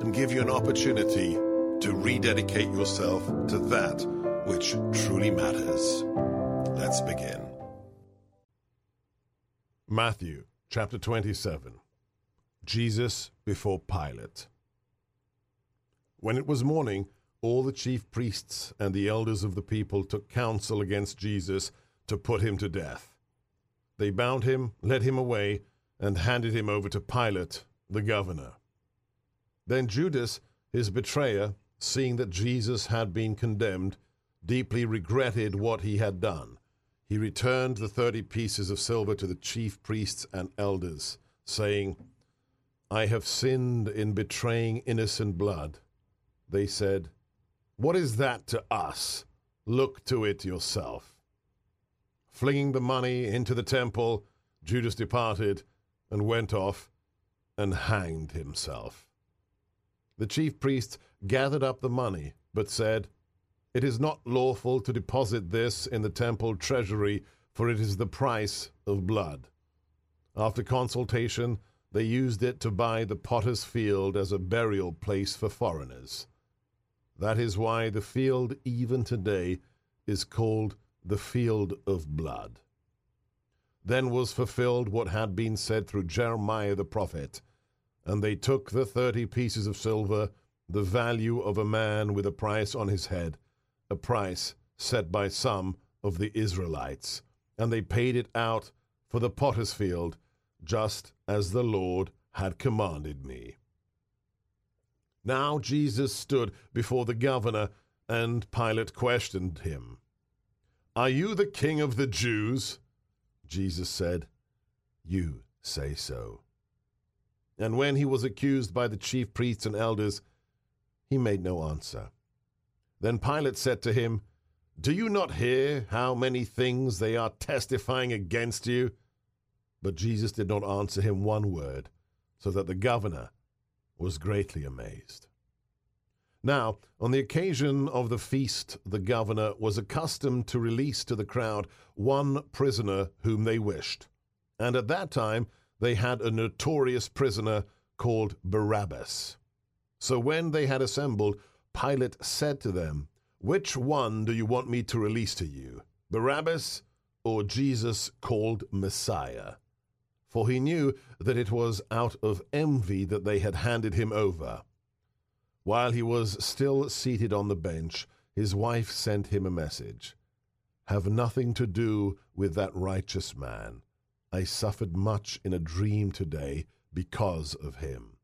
and give you an opportunity to rededicate yourself to that which truly matters. Let's begin. Matthew chapter 27 Jesus before Pilate. When it was morning, all the chief priests and the elders of the people took counsel against Jesus to put him to death. They bound him, led him away, and handed him over to Pilate, the governor. Then Judas, his betrayer, seeing that Jesus had been condemned, deeply regretted what he had done. He returned the thirty pieces of silver to the chief priests and elders, saying, I have sinned in betraying innocent blood. They said, What is that to us? Look to it yourself. Flinging the money into the temple, Judas departed and went off and hanged himself. The chief priests gathered up the money, but said, It is not lawful to deposit this in the temple treasury, for it is the price of blood. After consultation, they used it to buy the potter's field as a burial place for foreigners. That is why the field, even today, is called the field of blood. Then was fulfilled what had been said through Jeremiah the prophet. And they took the thirty pieces of silver, the value of a man with a price on his head, a price set by some of the Israelites, and they paid it out for the potter's field, just as the Lord had commanded me. Now Jesus stood before the governor, and Pilate questioned him. Are you the king of the Jews? Jesus said, You say so. And when he was accused by the chief priests and elders, he made no answer. Then Pilate said to him, Do you not hear how many things they are testifying against you? But Jesus did not answer him one word, so that the governor was greatly amazed. Now, on the occasion of the feast, the governor was accustomed to release to the crowd one prisoner whom they wished. And at that time, they had a notorious prisoner called Barabbas. So when they had assembled, Pilate said to them, Which one do you want me to release to you, Barabbas or Jesus called Messiah? For he knew that it was out of envy that they had handed him over. While he was still seated on the bench, his wife sent him a message Have nothing to do with that righteous man. I suffered much in a dream today because of him.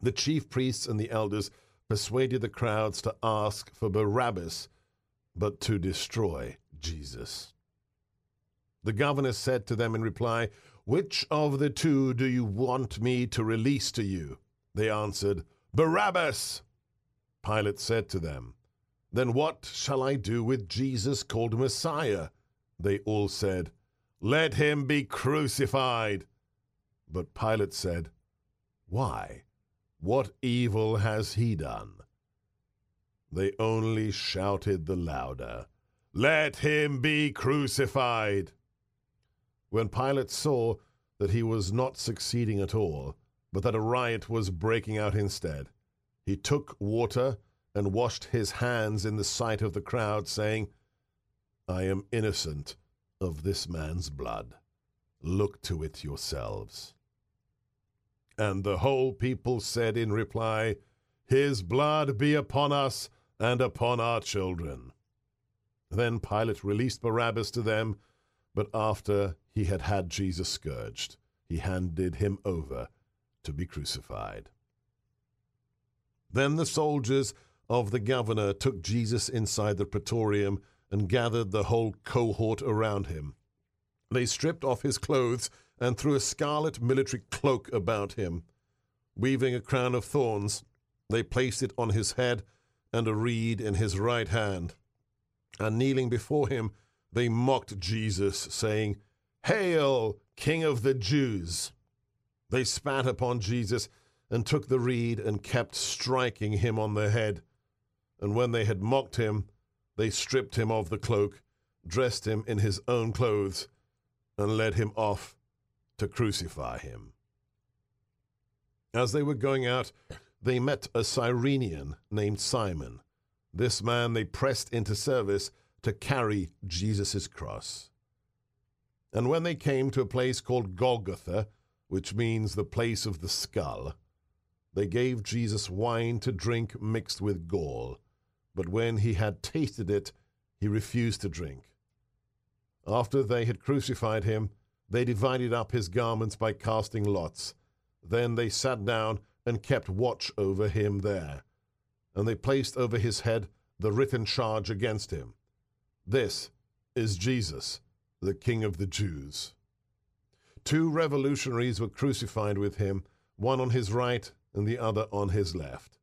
The chief priests and the elders persuaded the crowds to ask for Barabbas, but to destroy Jesus. The governor said to them in reply, Which of the two do you want me to release to you? They answered, Barabbas! Pilate said to them, Then what shall I do with Jesus called Messiah? They all said, let him be crucified. But Pilate said, Why? What evil has he done? They only shouted the louder, Let him be crucified. When Pilate saw that he was not succeeding at all, but that a riot was breaking out instead, he took water and washed his hands in the sight of the crowd, saying, I am innocent of this man's blood. Look to it yourselves. And the whole people said in reply, His blood be upon us and upon our children. Then Pilate released Barabbas to them, but after he had had Jesus scourged, he handed him over to be crucified. Then the soldiers of the governor took Jesus inside the praetorium and gathered the whole cohort around him. They stripped off his clothes and threw a scarlet military cloak about him. Weaving a crown of thorns, They placed it on his head and a reed in his right hand. And kneeling before him, they mocked Jesus, saying, Hail, King of the Jews! They spat upon Jesus and took the reed and kept striking him on the head. And when they had mocked him, they stripped him of the cloak, dressed him in his own clothes, and led him off to crucify him. As they were going out, they met a Cyrenian named Simon. This man they pressed into service to carry Jesus' cross. And when they came to a place called Golgotha, which means the place of the skull, they gave Jesus wine to drink mixed with gall. But when he had tasted it, he refused to drink. After they had crucified him, they divided up his garments by casting lots. Then they sat down and kept watch over him there. And they placed over his head the written charge against him This is Jesus, the King of the Jews. Two revolutionaries were crucified with him, one on his right and the other on his left.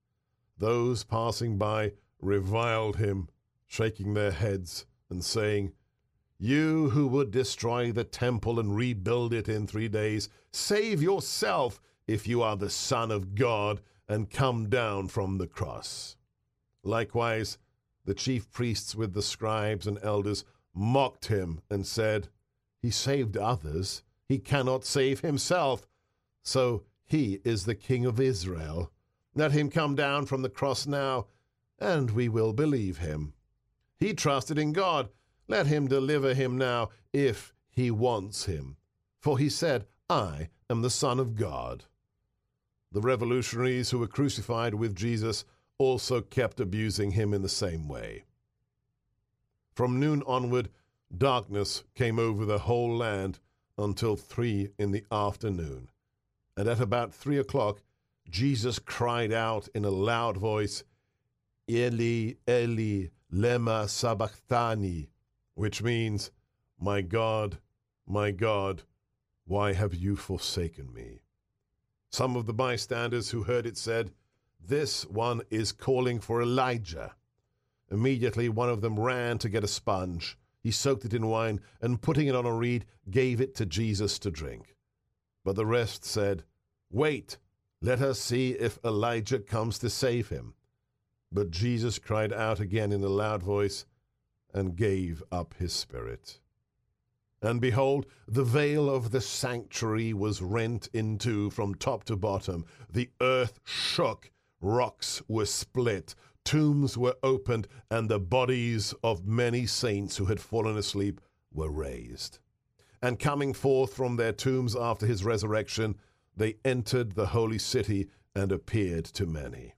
Those passing by reviled him, shaking their heads and saying, You who would destroy the temple and rebuild it in three days, save yourself if you are the Son of God and come down from the cross. Likewise, the chief priests with the scribes and elders mocked him and said, He saved others, he cannot save himself. So he is the King of Israel. Let him come down from the cross now, and we will believe him. He trusted in God. Let him deliver him now, if he wants him. For he said, I am the Son of God. The revolutionaries who were crucified with Jesus also kept abusing him in the same way. From noon onward, darkness came over the whole land until three in the afternoon. And at about three o'clock, Jesus cried out in a loud voice, Eli, Eli, lema sabachthani, which means, My God, my God, why have you forsaken me? Some of the bystanders who heard it said, This one is calling for Elijah. Immediately one of them ran to get a sponge. He soaked it in wine, and putting it on a reed, gave it to Jesus to drink. But the rest said, Wait, let us see if Elijah comes to save him. But Jesus cried out again in a loud voice and gave up his spirit. And behold, the veil of the sanctuary was rent in two from top to bottom. The earth shook, rocks were split, tombs were opened, and the bodies of many saints who had fallen asleep were raised. And coming forth from their tombs after his resurrection, they entered the holy city and appeared to many.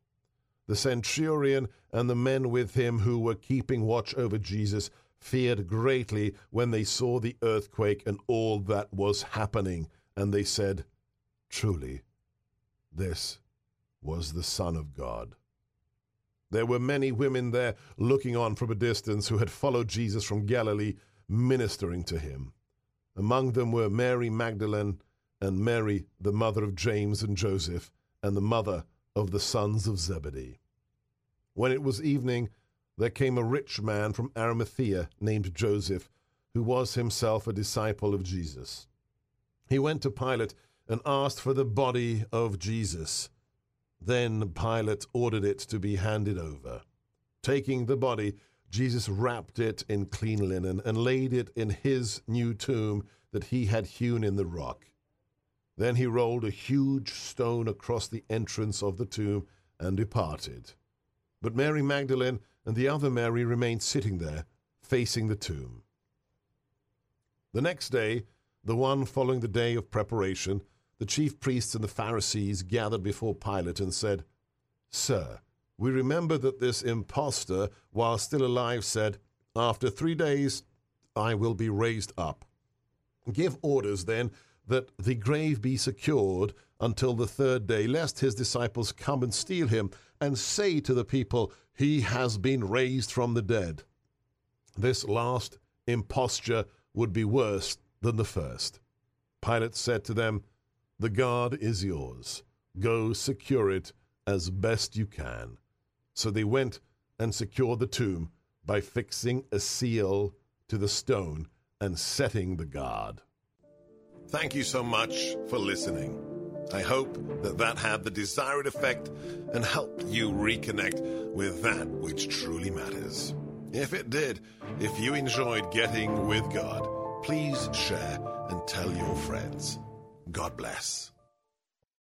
The centurion and the men with him who were keeping watch over Jesus feared greatly when they saw the earthquake and all that was happening, and they said, Truly, this was the Son of God. There were many women there looking on from a distance who had followed Jesus from Galilee, ministering to him. Among them were Mary Magdalene and Mary, the mother of James and Joseph, and the mother of the sons of Zebedee. When it was evening, there came a rich man from Arimathea named Joseph, who was himself a disciple of Jesus. He went to Pilate and asked for the body of Jesus. Then Pilate ordered it to be handed over. Taking the body, Jesus wrapped it in clean linen and laid it in his new tomb that he had hewn in the rock. Then he rolled a huge stone across the entrance of the tomb and departed. But Mary Magdalene and the other Mary remained sitting there, facing the tomb. The next day, the one following the day of preparation, the chief priests and the Pharisees gathered before Pilate and said, Sir, we remember that this impostor, while still alive, said, After three days I will be raised up. Give orders, then, that the grave be secured until the third day, lest his disciples come and steal him, and say to the people, He has been raised from the dead. This last imposture would be worse than the first. Pilate said to them, The guard is yours. Go secure it as best you can. So they went and secured the tomb by fixing a seal to the stone and setting the guard. Thank you so much for listening. I hope that that had the desired effect and helped you reconnect with that which truly matters. If it did, if you enjoyed getting with God, please share and tell your friends. God bless.